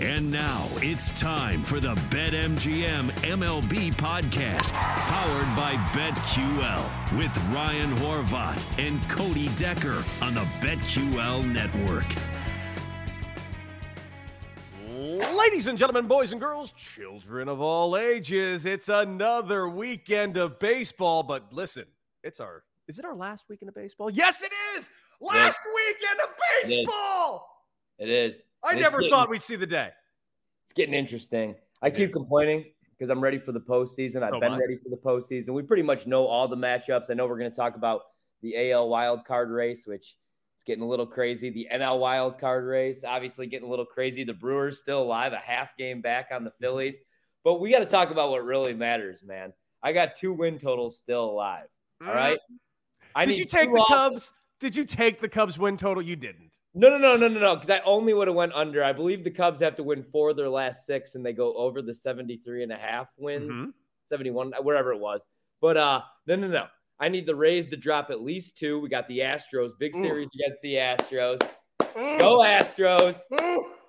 And now it's time for the BetMGM MLB podcast, powered by BetQL, with Ryan Horvat and Cody Decker on the BetQL network. Ladies and gentlemen, boys and girls, children of all ages, it's another weekend of baseball. But listen, it's our is it our last weekend of baseball? Yes, it is. Last weekend of baseball. It is. I And never getting- thought we'd see the day. it's getting interesting. I It keep is. complaining because I'm ready for the postseason. I've So been I. ready for the postseason. We pretty much know all the matchups. I know we're going to talk about the AL wild card race, which it's getting a little crazy. The NL wild card race, obviously getting a little crazy. The Brewers still alive, a half game back on the Mm-hmm. Phillies. But we got to talk about what really matters, man. I got two win totals still alive. All right. I Did you take the off- Cubs? Did you take the Cubs win total? You didn't. No, no, no, no, no, no. Because I only would have went under. I believe the Cubs have to win four of their last six, and they go over the 73 and a half wins, Mhm. 71, wherever it was. But uh, no, no, no. I need the Rays to drop at least two. We got the Astros, big Ooh. series against the Astros. Go Astros.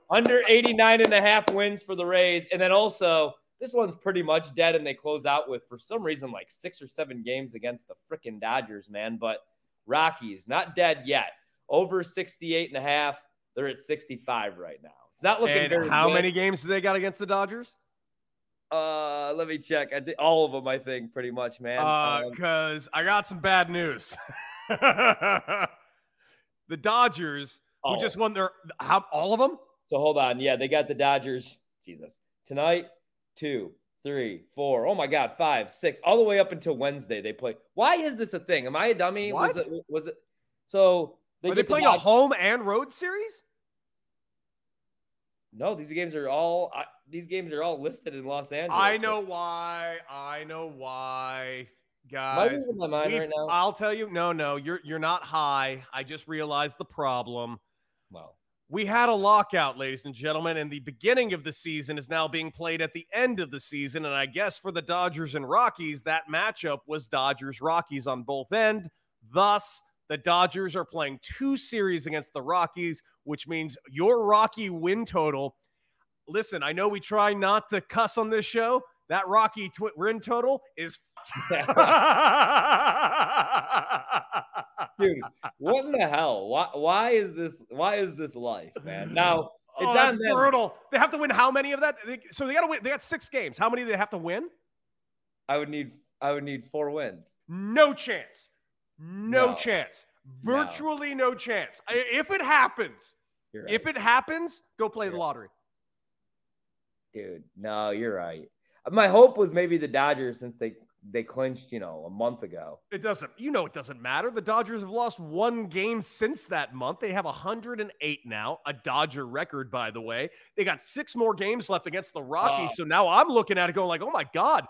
Under 89 and a half wins for the Rays. And then also, this one's pretty much dead, and they close out with, for some reason, like six or seven games against the freaking Dodgers, man. But Rockies, not dead yet. Over 68 and a half. They're at 65 right now. It's not looking And very how good. many games do they got against the Dodgers? Uh, let me check. I think all of them, I think, pretty much, man. Um, Because Uh, I got some bad news. the Dodgers, oh, who just won their how, all of them. so hold on. Yeah, they got the Dodgers. Jesus. Tonight, two, three, four. Oh my God, five, six, all the way up until Wednesday. They play. Why is this a thing? Am I a dummy? Was it? Was it? So they Are they get playing a home and road series? No, these games are all. I, these games are all listed in Los Angeles. I know why. I know why, Am I guys. my mind we've- right now? I'll tell you. No, no, you're you're not high. I just realized the problem. Well, We had a lockout, ladies and gentlemen, and the beginning of the season is now being played at the end of the season. And I guess for the Dodgers and Rockies, that matchup was Dodgers Rockies on both end. Thus, the Dodgers are playing two series against the Rockies, which means your Rocky win total. Listen, I know we try not to cuss on this show. That Rocky win total is. dude, what in the hell? Why? Why is this? Why is this life, man? Now it's oh, that's them. brutal. They have to win how many of that? So they got to win. They got six games. How many do they have to win? I would need. I would need four wins. No chance. No, No. chance. Virtually no chance. I- If it happens, right. if it happens, go play the lottery. dude, no, you're right. My hope was maybe the Dodgers since they they clinched, you know, a month ago. It doesn't. You know, it doesn't matter. The Dodgers have lost one game since that month. They have 108 now, a Dodger record, by the way. They got six more games left against the Rockies. Oh. So now I'm looking at it going like, oh my God,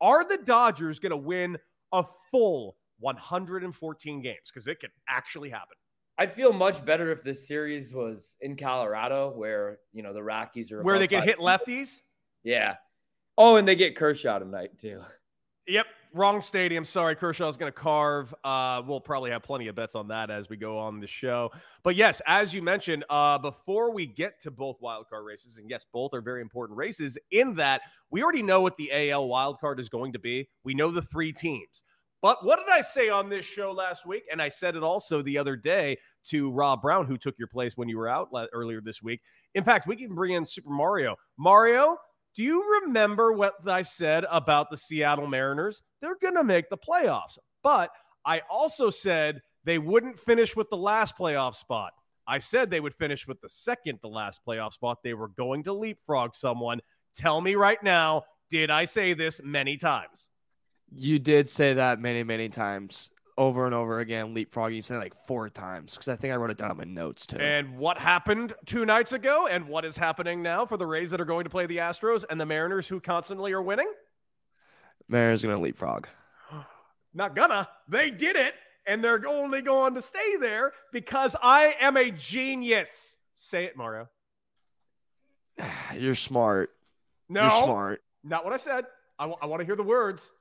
are the Dodgers going to win a full 114 games? Because it could actually happen. I'd feel much better if this series was in Colorado, where you know the Rockies are Where they can hit lefties. Yeah. Oh, and they get Kershaw tonight too. Yep, wrong stadium. Sorry, Kershaw's going to carve. Uh, we'll probably have plenty of bets on that as we go on the show. But yes, as you mentioned, uh, before we get to both wildcard races, and yes, both are very important races. In that we already know what the AL wildcard is going to be. We know the three teams. But what did I say on this show last week? And I said it also the other day to Rob Brown, who took your place when you were out earlier this week. In fact, we can bring in Super Mario. Mario, do you remember what I said about the Seattle Mariners? They're going to make the playoffs. But I also said they wouldn't finish with the last playoff spot. I said they would finish with the second to last playoff spot. They were going to leapfrog someone. Tell me right now, did I say this many times? You did say that many, many times over and over again. Leapfrog, you said it like four times because I think I wrote it down in my notes too. And what happened two nights ago, and what is happening now for the Rays that are going to play the Astros and the Mariners who constantly are winning? Mariners gonna leapfrog. Not gonna. They did it, and they're only going to stay there because I am a genius. Say it, Mario. You're smart. No, You're smart. not what I said. I want to hear the words.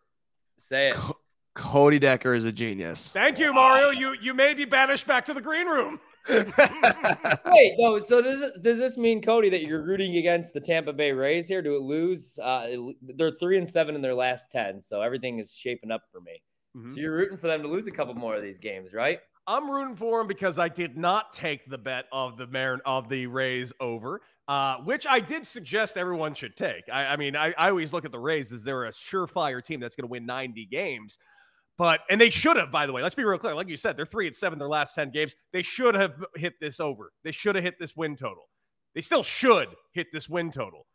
Say it. Co- Cody Decker is a genius. Thank you, Mario. You you may be banished back to the green room. Wait, no. So does it, does this mean Cody that you're rooting against the Tampa Bay Rays here? Do it lose? Uh, they're three and seven in their last ten, so everything is shaping up for me. Mhm. So you're rooting for them to lose a couple more of these games, right? I'm rooting for them because I did not take the bet of the Marin of the Rays over, uh, which I did suggest everyone should take. I, I mean, I, I always look at the Rays as they're a surefire team that's going to win 90 games. But and they should have, by the way. Let's be real clear. Like you said, they're three and seven their last 10 games. They should have hit this over. They should have hit this win total. They still should hit this win total.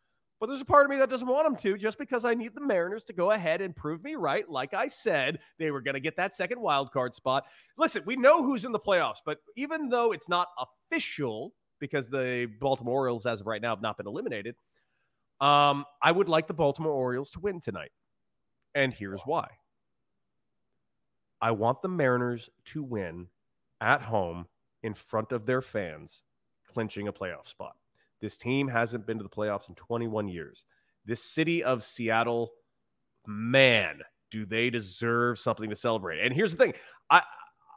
But there's a part of me that doesn't want them to, just because I need the Mariners to go ahead and prove me right. Like I said, they were going to get that second wild card spot. Listen, we know who's in the playoffs, but even though it's not official because the Baltimore Orioles, as of right now, have not been eliminated, um, I would like the Baltimore Orioles to win tonight. And here's why I want the Mariners to win at home in front of their fans, clinching a playoff spot. This team hasn't been to the playoffs in 21 years. This city of Seattle, man, do they deserve something to celebrate? And here's the thing I,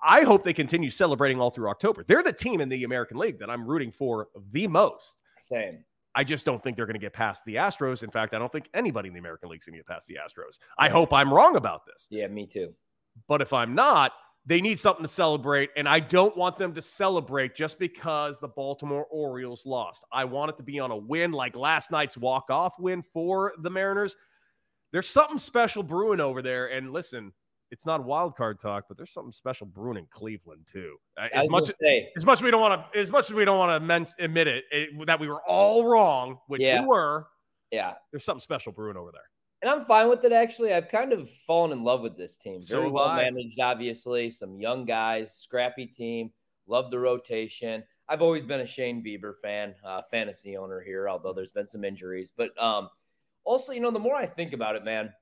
I hope they continue celebrating all through October. They're the team in the American League that I'm rooting for the most. Same. I just don't think they're going to get past the Astros. In fact, I don't think anybody in the American League is going to get past the Astros. I hope I'm wrong about this. Yeah, me too. But if I'm not, they need something to celebrate. And I don't want them to celebrate just because the Baltimore Orioles lost. I want it to be on a win like last night's walk-off win for the Mariners. There's something special brewing over there. And listen, it's not wild card talk, but there's something special brewing in Cleveland too. Uh, As much say, as much as we don't want to, as much as we don't want to men- admit it, it, that we were all wrong, which Yeah. we were. yeah, There's something special brewing over there. and I'm fine with it. Actually, I've kind of fallen in love with this team. Very have well I. managed, obviously. Some young guys, scrappy team. Love the rotation. I've always been a Shane Bieber fan, uh, fantasy owner here, although there's been some injuries. But um, also, you know, the more I think about it, man,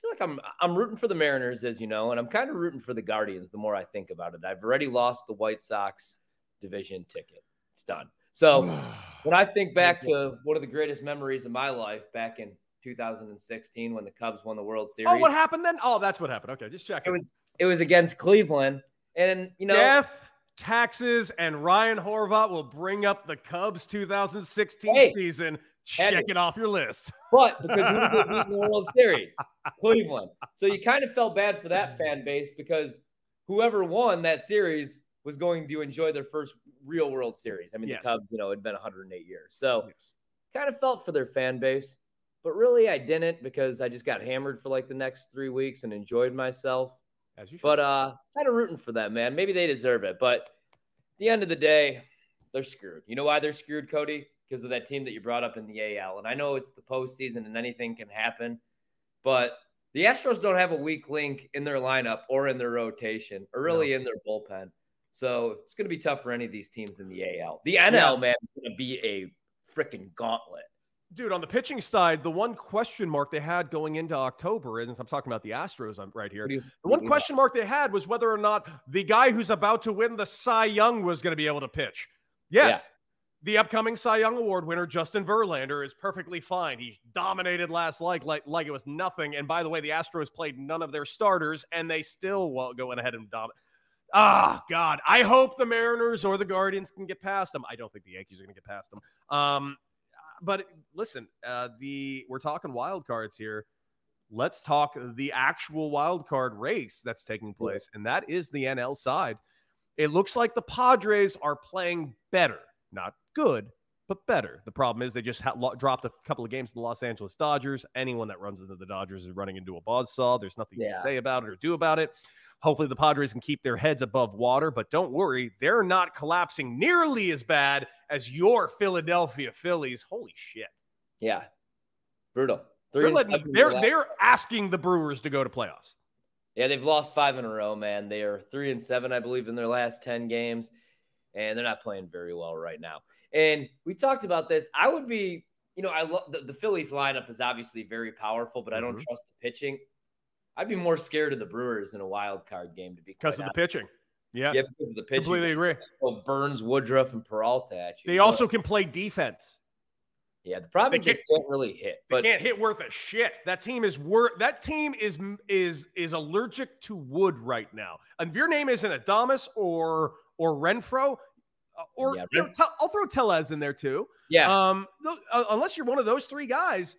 feel like I'm I'm rooting for the Mariners, as you know, and I'm kind of rooting for the Guardians. The more I think about it, I've already lost the White Sox division ticket. It's done. So when I think back to one of the greatest memories of my life back in 2016 when the Cubs won the World Series, oh, what happened then? Oh, that's what happened. Okay, just check it was it was against Cleveland, and you know, Death, taxes, and Ryan Horvat will bring up the Cubs 2016 Hey, season. Check to. it off your list. but because who did they beat in the World Series? Cleveland. So you kind of felt bad for that fan base because whoever won that series was going to enjoy their first real World Series. I mean, Yes. the Cubs, you know, had been 108 years, so Yes. kind of felt for their fan base. But really, I didn't because I just got hammered for like the next three weeks and enjoyed myself. As you should. But uh, kind of rooting for them, man. Maybe they deserve it. But at the end of the day, they're screwed. You know why they're screwed, Cody? Because of that team that you brought up in the AL. And I know it's the postseason and anything can happen, but the Astros don't have a weak link in their lineup or in their rotation or really in their bullpen. So it's going to be tough for any of these teams in the AL. The NL, Yeah. man, is going to be a freaking gauntlet. Dude, on the pitching side, the one question mark they had going into October, and I'm talking about the Astros I'm right here. What do you- The one question mark they had was whether or not the guy who's about to win the Cy Young was going to be able to pitch. Yes, the upcoming Cy Young Award winner, Justin Verlander, is perfectly fine. He dominated last like like like it was nothing. And by the way, the Astros played none of their starters, and they still won't go ahead and dominate. Ah, God! I hope the Mariners or the Guardians can get past them. I don't think the Yankees are going to get past them. Um, but listen, uh, the we're talking wild cards here. Let's talk the actual wild card race that's taking place, and that is the NL side. It looks like the Padres are playing better, not good, but better. The problem is they just ha- lo- dropped a couple of games to the Los Angeles Dodgers. Anyone that runs into the Dodgers is running into a buzzsaw. There's nothing you Yeah. can say about it or do about it. Hopefully, the Padres can keep their heads above water, but don't worry, they're not collapsing nearly as bad as your Philadelphia Phillies. Holy shit. Yeah. Brutal. Three They're, letting, they're, they're asking the Brewers to go to playoffs. Yeah, they've lost five in a row, man. They are three and seven, I believe, in their last 10 games, and they're not playing very well right now. And we talked about this. I would be, you know, I love the, the Phillies lineup is obviously very powerful, but I don't Mhm. trust the pitching. I'd be more scared of the Brewers in a wild card game to be Because of the pitching. Yes. Yeah, because of the pitching. completely agree. Well, Burnes, Woodruff, and Peralta at you. They But, also can play defense. yeah, the problem they is they can't- really hit. They can't hit worth a shit. That team is worth. That team is is is allergic to wood right now. And if your name isn't Adames or or Renfro, uh, or Yeah, you know, Tel- I'll throw Tellez in there too. Yeah. Um, th- uh, unless you're one of those three guys,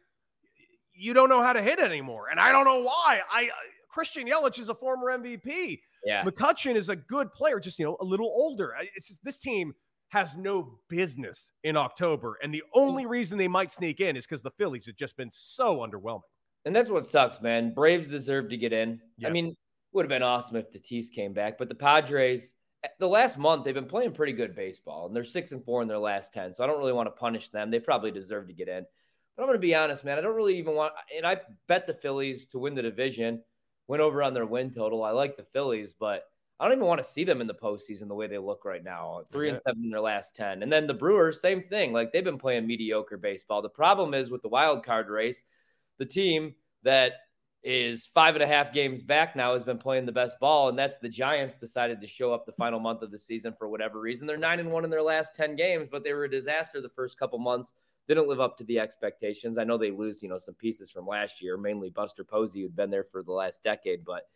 you don't know how to hit anymore, and I don't know why. I uh, Christian Yelich is a former MVP. yeah. McCutcheon is a good player, just you know, a little older. Just, this team has no business in October, and the only reason they might sneak in is because the Phillies have just been so underwhelming. And that's what sucks, man. Braves deserve to get in. I mean, would have been awesome if Tatis came back, but the Padres, the last month, they've been playing pretty good baseball, and they're six and four in their last ten. So I don't really want to punish them. They probably deserve to get in. But I'm going to be honest, man. I don't really even want. And I bet the Phillies to win the division. Went over on their win total. I like the Phillies, but I don't even want to see them in the postseason the way they look right now. Three and seven in their last ten, and then the Brewers, same thing. Like they've been playing mediocre baseball. The problem is with the wild card race, the team that is five and a half games back now has been playing the best ball, and that's the Giants decided to show up the final month of the season for whatever reason. They're nine and one in their last ten games, but they were a disaster the first couple months. Didn't live up to the expectations. I know they lose, you know, some pieces from last year, mainly Buster Posey, who'd been there for the last decade, but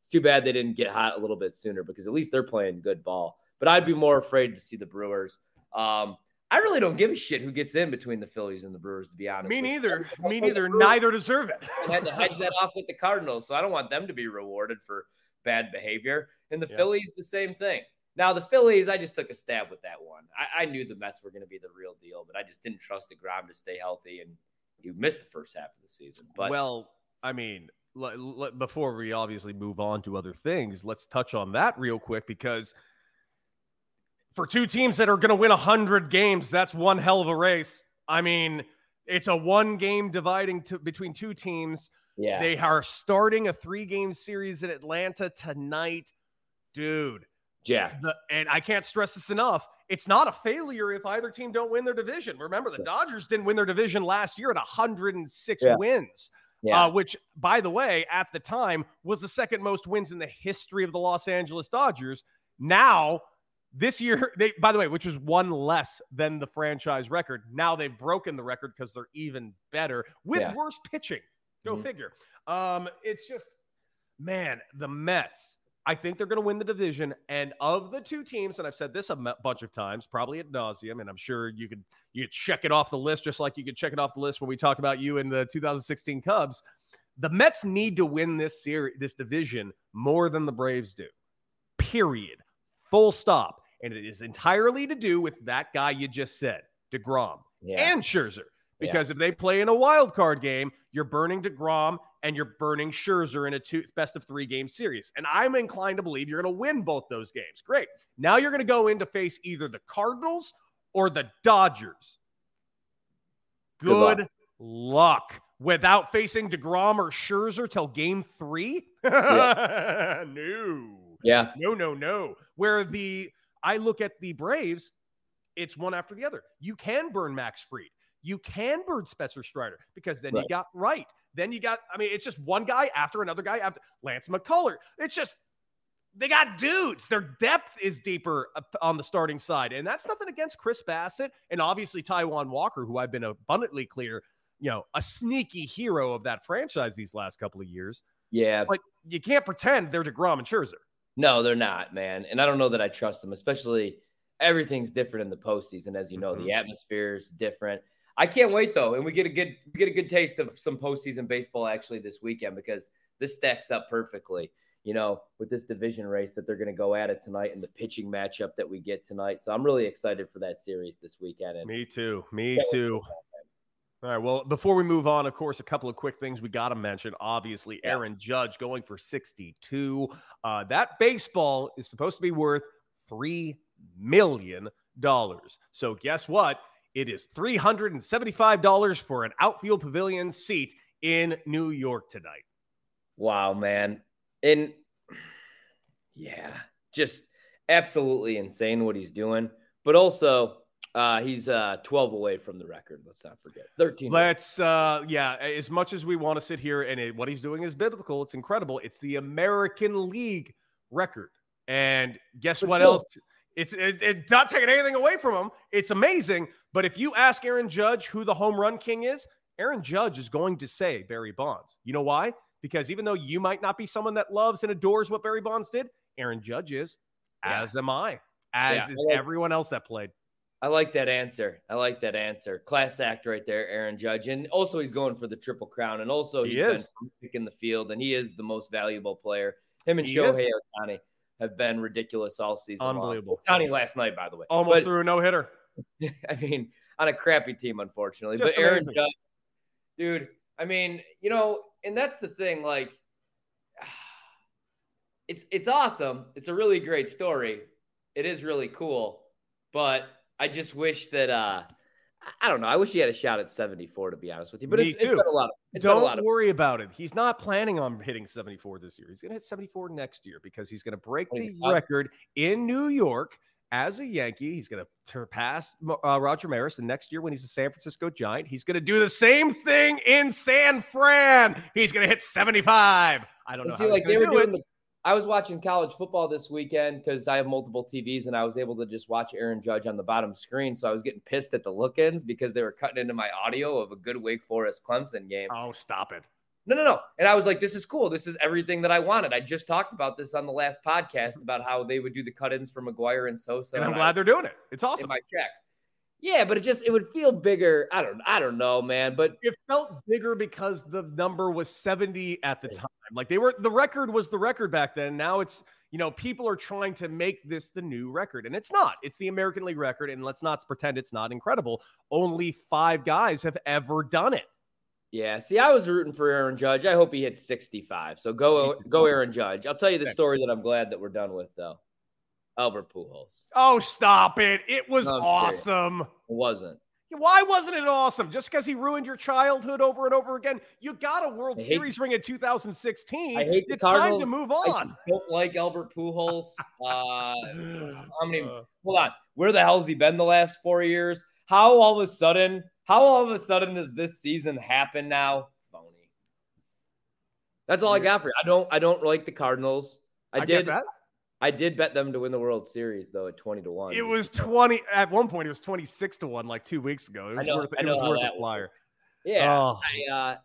it's too bad they didn't get hot a little bit sooner because at least they're playing good ball. But I'd be more afraid to see the Brewers. Um, I really don't give a shit who gets in between the Phillies and the Brewers, to be honest. Me neither. Me neither. Neither deserve it. I had to hedge that off with the Cardinals. So I don't want them to be rewarded for bad behavior. And the Yeah. Phillies, the same thing. Now the Phillies, I just took a stab with that one. I, I knew the Mets were going to be the real deal, but I just didn't trust the Degrom to stay healthy, and you missed the first half of the season. But well, I mean, l- l- before we obviously move on to other things, let's touch on that real quick because for two teams that are going to win 100 games, that's one hell of a race. I mean, it's a one game dividing to, between two teams. yeah, They are starting a three game series in Atlanta tonight. Dude, yeah, the, and I can't stress this enough. It's not a failure if either team don't win their division. Remember, the Dodgers didn't win their division last year at 106 Yeah. wins, yeah. uh, which, by the way, at the time was the second most wins in the history of the Los Angeles Dodgers. Now, this year, they by the way, which was one less than the franchise record. Now they've broken the record because they're even better with Yeah. worse pitching. Go Mhm. figure. Um, it's just, man, the Mets. I think they're going to win the division. And of the two teams, and I've said this a m- bunch of times, probably at nauseum, and I'm sure you could you could check it off the list just like you could check it off the list when we talk about you in the 2016 Cubs. The Mets need to win this series, this division more than the Braves do. Period. Full stop. And it is entirely to do with that guy you just said, DeGrom yeah. and Scherzer. Yeah. Because if they play in a wild card game, you're burning DeGrom and you're burning Scherzer in a two best of three game series. And I'm inclined to believe you're going to win both those games. Great. Now you're going to go in to face either the Cardinals or the Dodgers. Good luck. Good, luck. Without facing DeGrom or Scherzer till game three? no. yeah, No, no, no. Where the I look at the Braves, it's one after the other. You can burn Max Fried. You can burn Spencer Strider because then you got right. Then you got, I mean, it's just one guy after another guy after Lance McCuller. It's just they got dudes. Their depth is deeper on the starting side. And that's nothing against Chris Bassitt and obviously Taijuan Walker, who I've been abundantly clear, you know, a sneaky hero of that franchise these last couple of years. yeah. But you can't pretend they're DeGrom and Scherzer. No, they're not, man. And I don't know that I trust them, especially everything's different in the postseason. As you know, the mm-hmm. atmosphere is different. I can't wait though, and we get a good we get a good taste of some postseason baseball actually this weekend because this stacks up perfectly. You know, with this division race that they're going to go at it tonight and the pitching matchup that we get tonight. So I'm really excited for that series this weekend. And Me too. Me too. All right. Well, before we move on, of course, a couple of quick things we got to mention. Obviously. Aaron Judge going for 62. Uh, that baseball is supposed to be worth $3 million. So, guess what? It is $375 for an outfield pavilion seat in New York tonight. Wow, man. And yeah, just absolutely insane what he's doing. But also, uh, he's uh 12 away from the record. Let's not forget. 13. Let's, uh, yeah, as much as we want to sit here and it, what he's doing is biblical, it's incredible. It's the American League record. And guess what else? It's it, it's not taking anything away from him. It's amazing. But if you ask Aaron Judge who the home run king is, Aaron Judge is going to say Barry Bonds. You know why? Because even though you might not be someone that loves and adores what Barry Bonds did, Aaron Judge is, Yeah. as am I. as Yeah, is everyone else that played. I like that answer. I like that answer. Class act right there, Aaron Judge. And also he's going for the triple crown. And also He he's been in the field, and he is the most valuable player. Him and He Shohei Ohtani have been ridiculous all season. Unbelievable. Otani last night, by the way. Almost But- threw a no hitter. I mean, on a crappy team, unfortunately. Just but Aaron amazing. Judge, dude, I mean, you know, and that's the thing. Like, it's it's awesome. It's a really great story. It is really cool, but I just wish that uh I- don't know. I wish he had a shot at 74 to be honest with you. But Me it's, it's too. been a lot of it's a lot Don't of worry about it. He's not planning on hitting 74 this year. He's going to hit 74 next year because he's going to break the record in New York as a Yankee. He's going to surpass uh, Roger Maris the next year when he's a San Francisco Giant. He's going to do the same thing in San Fran. He's going to hit 75. I don't And know. see, like they were doing it. the. I was watching college football this weekend because I have multiple TVs and I was able to just watch Aaron Judge on the bottom screen. So I was getting pissed at the look-ins because they were cutting into my audio of a good Wake Forest Clemson game. Oh, stop it. No, no, no. And I was like, this is cool. This is everything that I wanted. I just talked about this on the last podcast about how they would do the cut-ins for McGwire and Sosa. And I'm I glad they're doing it. It's in awesome. my tracks. Yeah, but it just it would feel bigger. I don't I don't know, man. But it felt bigger because the number was 70 at the time. Like they were the record was the record back then. Now it's, you know, people are trying to make this the new record and it's not. It's the American League record and let's not pretend it's not incredible. Only 5 guys have ever done it. Yeah, see, I was rooting for Aaron Judge. I hope he hits 65. So go go Aaron Judge. I'll tell you the story that I'm glad that we're done with though. Albert Pujols. Oh, stop it. It was No, awesome. It wasn't. Why wasn't it awesome? Just because he ruined your childhood over and over again? You got a World hate- Series ring in 2016. I hate it's time to Cardinals. move I on. don't like Albert Pujols. Uh, how many? Uh, Hold on. Where the hell's he been the last four years? How all of a sudden? How all of a sudden does this season happen now? Phony. That's all I got for you. I don't. I don't like the Cardinals. I, get did. I did bet them to win the World Series though at twenty to one. It was 20 at one point it was 26 to 1 like 2 weeks ago. It was know- worth I it was worth a flyer. Yeah. Oh. I, uh,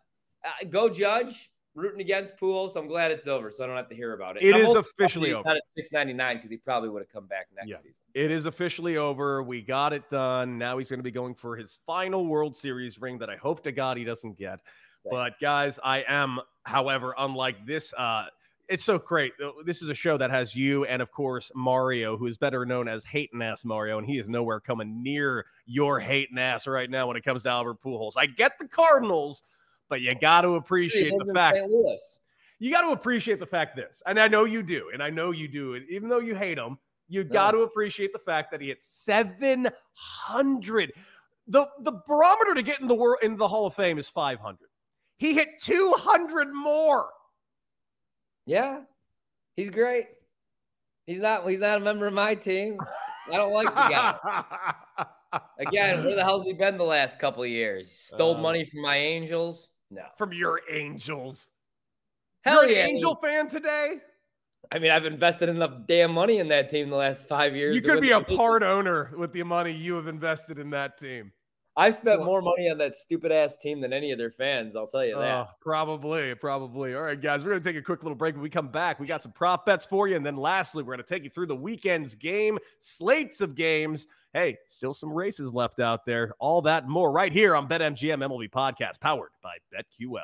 uh, go Judge. Rooting against Pujols. I'm glad it's over, so I don't have to hear about it. It is officially over. Not at 6.99 because he probably would have come back next Yeah. season. It is officially over. We got it done. Now he's going to be going for his final World Series ring that I hope to God he doesn't get. Right. But guys, I am, however, unlike this. Uh, it's so great. This is a show that has you and, of course, Mario, who is better known as hating ass Mario, and he is nowhere coming near your hating ass right now when it comes to Albert Pujols. I get the Cardinals, but you got to appreciate the fact you got to appreciate the fact this, and I know you do, and I know you do, and even though you hate him, you got to appreciate the fact that he hit 700. The the barometer to get in the world in the Hall of Fame is 500. He hit 200 more. Yeah, he's great. He's not. He's not a member of my team. I don't like the guy. Again, where the hell's he been the last couple of years? Stole Uh, money from my Angels? No. From your Angels. Hell You're yeah. an Angel fan today? I mean, I've invested enough damn money in that team the last five years. You could be a part owner with the money you have invested in that team. I've spent more money on that stupid ass team than any of their fans. I'll tell you that. Uh, probably, probably. All right, guys, we're going to take a quick little break. When we come back, we got some prop bets for you. And then lastly, we're going to take you through the weekend's game, slates of games. Hey, still some races left out there. All that more right here on BetMGM MLB Podcast, powered by BetQL.